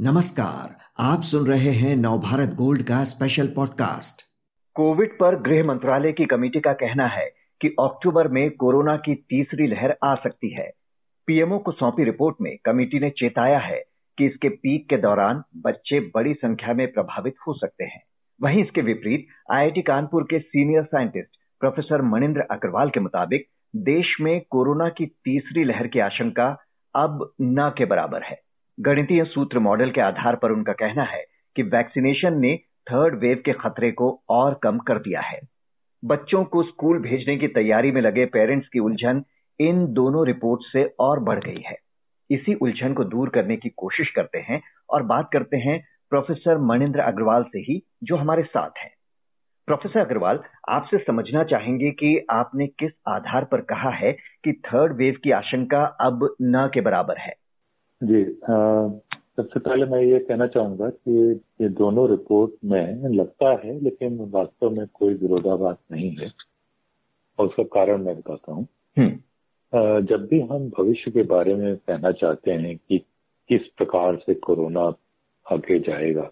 नमस्कार, आप सुन रहे हैं नवभारत गोल्ड का स्पेशल पॉडकास्ट कोविड पर गृह मंत्रालय की कमेटी का कहना है कि अक्टूबर में कोरोना की तीसरी लहर आ सकती है। पीएमओ को सौंपी रिपोर्ट में कमेटी ने चेताया है कि इसके पीक के दौरान बच्चे बड़ी संख्या में प्रभावित हो सकते हैं। वहीं इसके विपरीत, आईआईटी कानपुर के senior scientist professor Manindra Agrawal के मुताबिक, देश में कोरोना की तीसरी लहर की आशंका अब न के बराबर है। गणितीय सूत्र मॉडल के आधार पर उनका कहना है कि वैक्सीनेशन ने थर्ड वेव के खतरे को और कम कर दिया है। बच्चों को स्कूल भेजने की तैयारी में लगे पेरेंट्स की उलझन इन दोनों रिपोर्ट से और बढ़ गई है। इसी उलझन को दूर करने की कोशिश करते हैं और बात करते हैं प्रोफेसर मनिंद्र अग्रवाल से ही, जो हमारे साथ हैं। प्रोफेसर अग्रवाल, आपसे समझना चाहेंगे कि आपने किस आधार पर कहा है कि थर्ड वेव की आशंका अब न के बराबर है। जी सबसे पहले मैं ये कहना चाहूँगा कि ये दोनों रिपोर्ट में लगता है लेकिन वास्तव में कोई विरोधाभास नहीं है और उसका कारण मैं बताता हूँ हम्म। जब भी हम भविष्य के बारे में कहना चाहते हैं कि किस प्रकार से कोरोना आगे जाएगा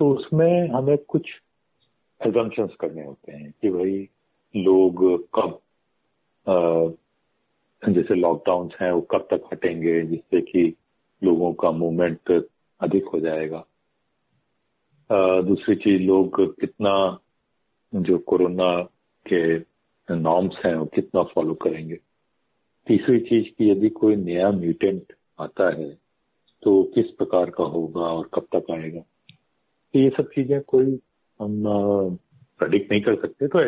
तो उसमें हमें कुछ एजम्पन्स करने होते हैं कि भाई लोग कब जैसे लॉकडाउन है, वो कब तक हटेंगे, जिससे कि लोगों का मूवमेंट अधिक हो जाएगा? दूसरी चीज़, लोग कितना, जो कोरोना के नॉर्म्स हैं, वो कितना फॉलो करेंगे? तीसरी चीज़ की यदि कोई नया म्यूटेंट आता है तो किस प्रकार का होगा और कब तक आएगा? तो ये सब चीज़ें कोई हम प्रेडिक्ट नहीं कर सकते तो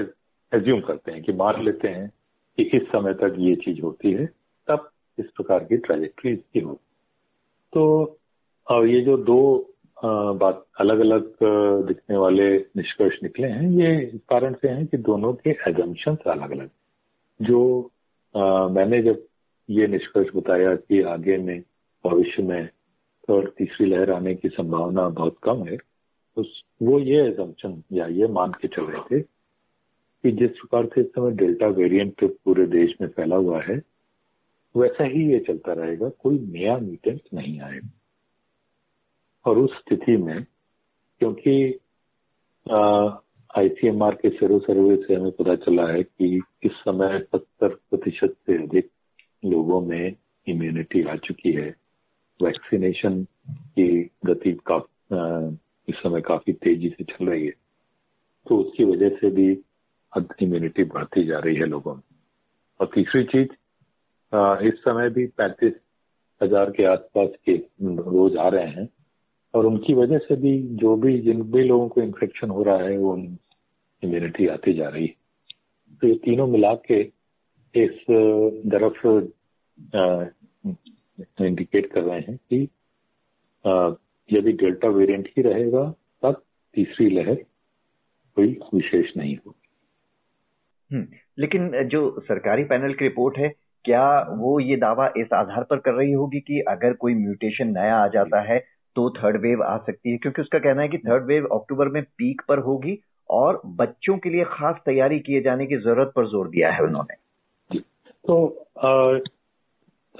एज्यूम करते हैं कि मार लेते हैं कि इस समय तक ये चीज़ होती है तब इस प्रकार की ट्रेजेक्ट्री इसकी हो तो ये जो दो बात अलग अलग दिखने वाले निष्कर्ष निकले हैं ये इस कारण से हैं कि दोनों के एजम्पन अलग अलग जो आ, मैंने जब ये निष्कर्ष बताया कि आगे में भविष्य में और तीसरी लहर आने की संभावना बहुत कम है तो वो ये एजम्पन या ये मान के चल रहे थे कि जिस प्रकार से इस समय डेल्टा वेरिएंट पूरे देश में फैला हुआ है, वैसा ही ये चलता रहेगा। कोई नया म्यूटेंट नहीं आएगा और उस स्थिति में, क्योंकि आईसीएमआर के सेरो सर्वे से हमें पता चला है कि इस समय सत्तर प्रतिशत से अधिक लोगों में इम्यूनिटी आ चुकी है। वैक्सीनेशन की गति का इस समय काफ़ी तेज़ी से चल रही है। तो उसकी वजह से भी इम्यूनिटी बढ़ती जा रही है लोगों में। और तीसरी चीज़ इस समय भी पैंतीस हज़ार के आसपास के रोज आ रहे हैं और उनकी वजह से भी जो भी, जिन भी लोगों को इन्फेक्शन हो रहा है, वो इम्यूनिटी आती जा रही है। तो ये तीनों मिला के इस तरफ़ इंडिकेट कर रहे हैं कि यदि डेल्टा वेरिएंट ही रहेगा, तब तीसरी लहर कोई विशेष नहीं होगी। लेकिन जो सरकारी पैनल की रिपोर्ट है क्या वो ये दावा इस आधार पर कर रही होगी कि अगर कोई म्यूटेशन नया आ जाता है तो थर्ड वेव आ सकती है? क्योंकि उसका कहना है कि थर्ड वेव अक्टूबर में पीक पर होगी और बच्चों के लिए खास तैयारी किए जाने की ज़रूरत पर ज़ोर दिया है उन्होंने। तो आ,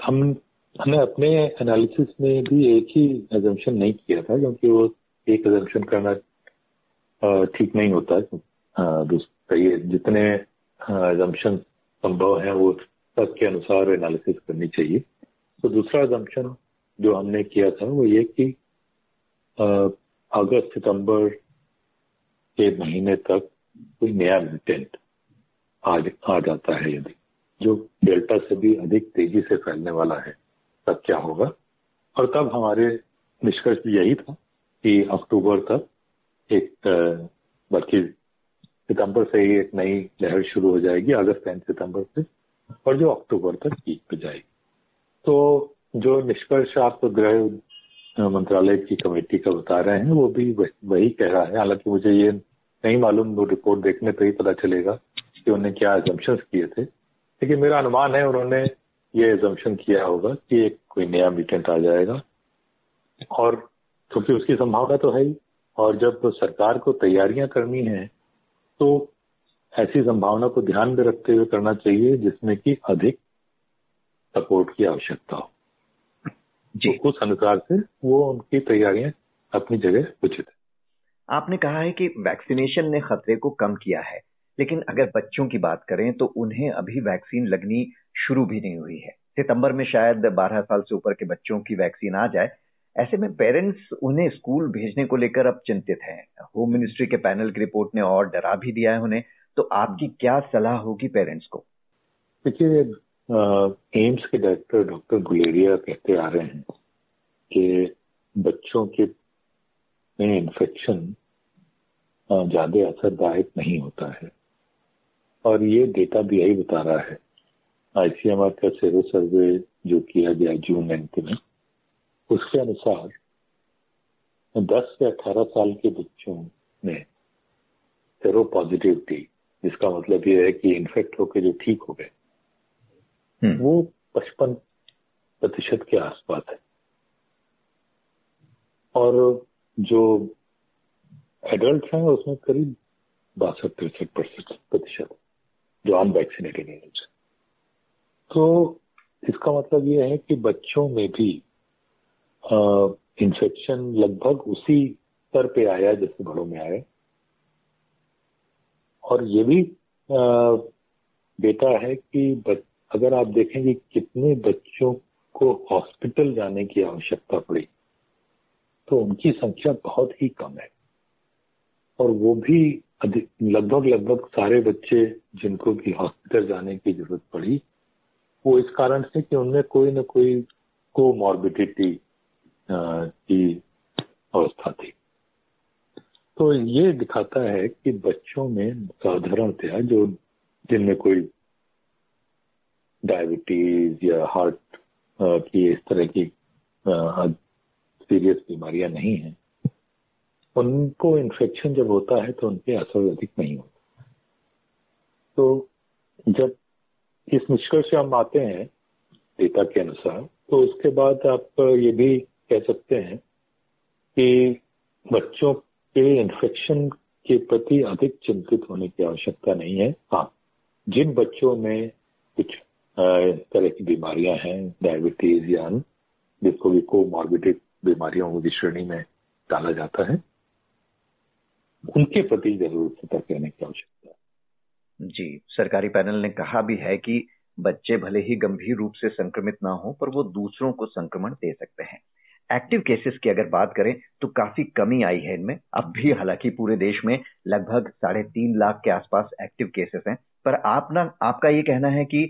हम हमने अपने एनालिसिस में भी एक ही एजम्पन नहीं किया था क्योंकि वो एक एजम्पन करना ठीक नहीं होता। है जितने एजम्पन संभव है वो सब के अनुसार एनालिसिस करनी चाहिए। तो दूसरा एजम्पन जो हमने किया था वो ये कि अगस्त सितंबर के महीने तक कोई नया म्यूटेंट आ, आ जाता है यदि जो डेल्टा से भी अधिक तेज़ी से फैलने वाला है तब क्या होगा? और तब हमारे निष्कर्ष यही था कि अक्टूबर तक एक बल्कि सितंबर से ही एक नई लहर शुरू हो जाएगी, अगस्त एंड सितंबर से, और जो अक्टूबर तक पीक पे जाएगी। तो जो निष्कर्ष आप तो गृह मंत्रालय की कमेटी का बता रहे हैं, वो भी वही कह रहा है। हालाँकि मुझे ये नहीं मालूम, वो रिपोर्ट देखने पर ही पता चलेगा कि उन्होंने क्या एजम्पन किए थे। लेकिन मेरा अनुमान है, उन्होंने ये एजम्पन किया होगा कि एक कोई नया म्यूटेंट आ जाएगा। और क्योंकि उसकी संभावना तो है ही, और जब सरकार को तैयारियाँ करनी है तो ऐसी संभावना को ध्यान में रखते हुए करना चाहिए जिसमें कि अधिक सपोर्ट की आवश्यकता हो। जी। तो उस अनुसार से वो उनकी तैयारियाँ अपनी जगह उचित है। आपने कहा है कि वैक्सीनेशन ने खतरे को कम किया है लेकिन अगर बच्चों की बात करें तो उन्हें अभी वैक्सीन लगनी शुरू भी नहीं हुई है। सितंबर में शायद 12 साल से ऊपर के बच्चों की वैक्सीन आ जाए ऐसे में पेरेंट्स उन्हें स्कूल भेजने को लेकर अब चिंतित हैं। होम मिनिस्ट्री के पैनल की रिपोर्ट ने और डरा भी दिया है उन्हें। तो आपकी क्या सलाह होगी पेरेंट्स को? देखिए एम्स के डायरेक्टर डॉक्टर गुलेरिया कहते आ रहे हैं कि बच्चों के में इन्फेक्शन ज़्यादा असरदायक नहीं होता है। और ये डेटा भी यही बता रहा है। आईसीएमआर का सेरो सर्वे जो किया गया जून एंड में उसके अनुसार 10 से 18 साल के बच्चों में सेरो पॉजिटिविटी जिसका मतलब ये है कि इन्फेक्ट होकर जो ठीक हो गए हम्म। वो पचपन प्रतिशत के आसपास है और जो एडल्ट हैं उसमें करीब बासठ तिरसठ प्रतिशत जो अनवैक्सीनेटेड एडल्ट तो इसका मतलब ये है कि बच्चों में भी इन्फेक्शन लगभग उसी स्तर पे आया जैसे बड़ों में आया और ये भी बेटा है कि अगर आप देखेंगे कितने बच्चों को हॉस्पिटल जाने की आवश्यकता पड़ी तो उनकी संख्या बहुत ही कम है। और वो भी लगभग लगभग सारे बच्चे जिनको भी हॉस्पिटल जाने की ज़रूरत पड़ी, वो इस कारण से कि उनमें कोई ना कोई कोमॉर्बिडिटी की अवस्था थी। तो ये दिखाता है कि बच्चों में साधारणतया जो जिनमें कोई डायबिटीज़ या हार्ट की इस तरह की सीरियस बीमारियाँ नहीं हैं, उनको इन्फेक्शन जब होता है तो उनके असर अधिक नहीं होता। तो जब इस निष्कर्ष हम आते हैं डेटा के अनुसार तो उसके बाद आप ये भी कह सकते हैं कि बच्चों के इन्फेक्शन के प्रति अधिक चिंतित होने की आवश्यकता नहीं है। हाँ जिन बच्चों में कुछ तरह की बीमारियाँ हैं डायबिटीज़ या जिसको भी कोमॉर्बिडिक बीमारियों की श्रेणी में डाला जाता है, उनके प्रति ज़रूर सतर्क रहने की आवश्यकता है। जी, सरकारी पैनल ने कहा भी है कि बच्चे भले ही गंभीर रूप से संक्रमित ना हो, पर वो दूसरों को संक्रमण दे सकते हैं। एक्टिव केसेस की अगर बात करें तो काफ़ी कमी आई है इनमें। अब भी हालाँकि पूरे देश में लगभग साढ़े तीन लाख के आसपास एक्टिव केसेस हैं। पर आप ना आपका ये कहना है कि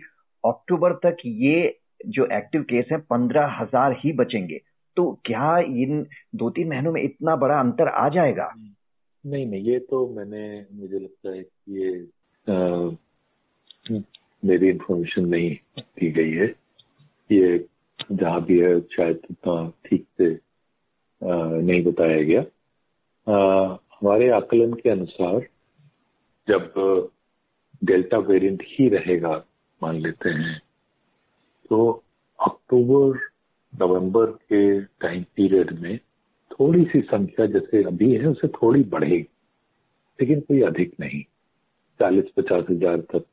अक्टूबर तक ये जो एक्टिव केस है पंद्रह हज़ार ही बचेंगे। तो क्या इन दो तीन महीनों में इतना बड़ा अंतर आ जाएगा? नहीं नहीं ये तो मैंने मुझे लगता है कि ये आ, मेरी इंफॉर्मेशन नहीं दी गई है। ये जहाँ भी है, शायद उतना ठीक से नहीं बताया गया। हमारे आकलन के अनुसार जब डेल्टा वेरिएंट ही रहेगा, मान लेते हैं तो अक्टूबर, नवंबर के टाइम पीरियड में थोड़ी सी संख्या जैसे अभी है, उसे थोड़ी बढ़ेगी, लेकिन कोई अधिक नहीं। चालीस पचास हज़ार तक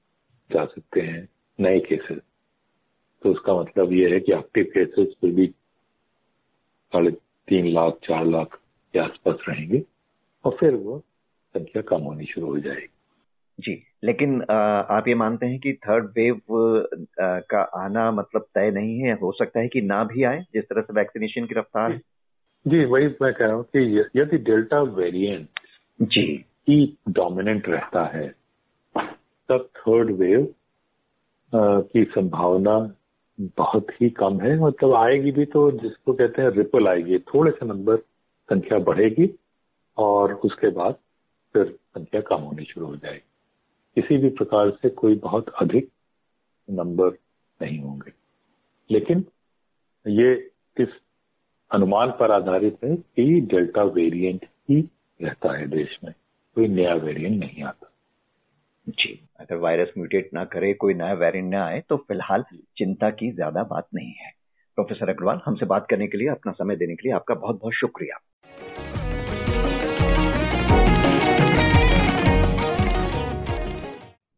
जा सकते हैं, नए केसेस तो उसका मतलब ये है कि एक्टिव केसेस फिर भी साढ़े तीन लाख चार लाख के आसपास रहेंगे और फिर वो संख्या कम होनी शुरू हो जाएगी। जी लेकिन आप ये मानते हैं कि थर्ड वेव का आना मतलब तय नहीं है? हो सकता है कि ना भी आए जिस तरह से वैक्सीनेशन की रफ्तार जी वही मैं कह रहा हूँ कि यदि डेल्टा वेरिएंट जी। ही डोमिनेंट रहता है तब थर्ड वेव की संभावना बहुत ही कम है। मतलब आएगी भी तो जिसको कहते हैं रिपल आएगी। थोड़े से नंबर संख्या बढ़ेगी और उसके बाद फिर संख्या कम होनी शुरू हो जाएगी। किसी भी प्रकार से कोई बहुत अधिक नंबर नहीं होंगे। लेकिन ये इस अनुमान पर आधारित है कि डेल्टा वेरिएंट ही रहता है देश में। कोई नया वेरिएंट नहीं आता। जी, अगर वायरस म्यूटेट ना करे, कोई नया वेरिएंट ना आए तो फ़िलहाल चिंता की ज़्यादा बात नहीं है। प्रोफेसर अग्रवाल हमसे बात करने के लिए, अपना समय देने के लिए आपका बहुत बहुत शुक्रिया।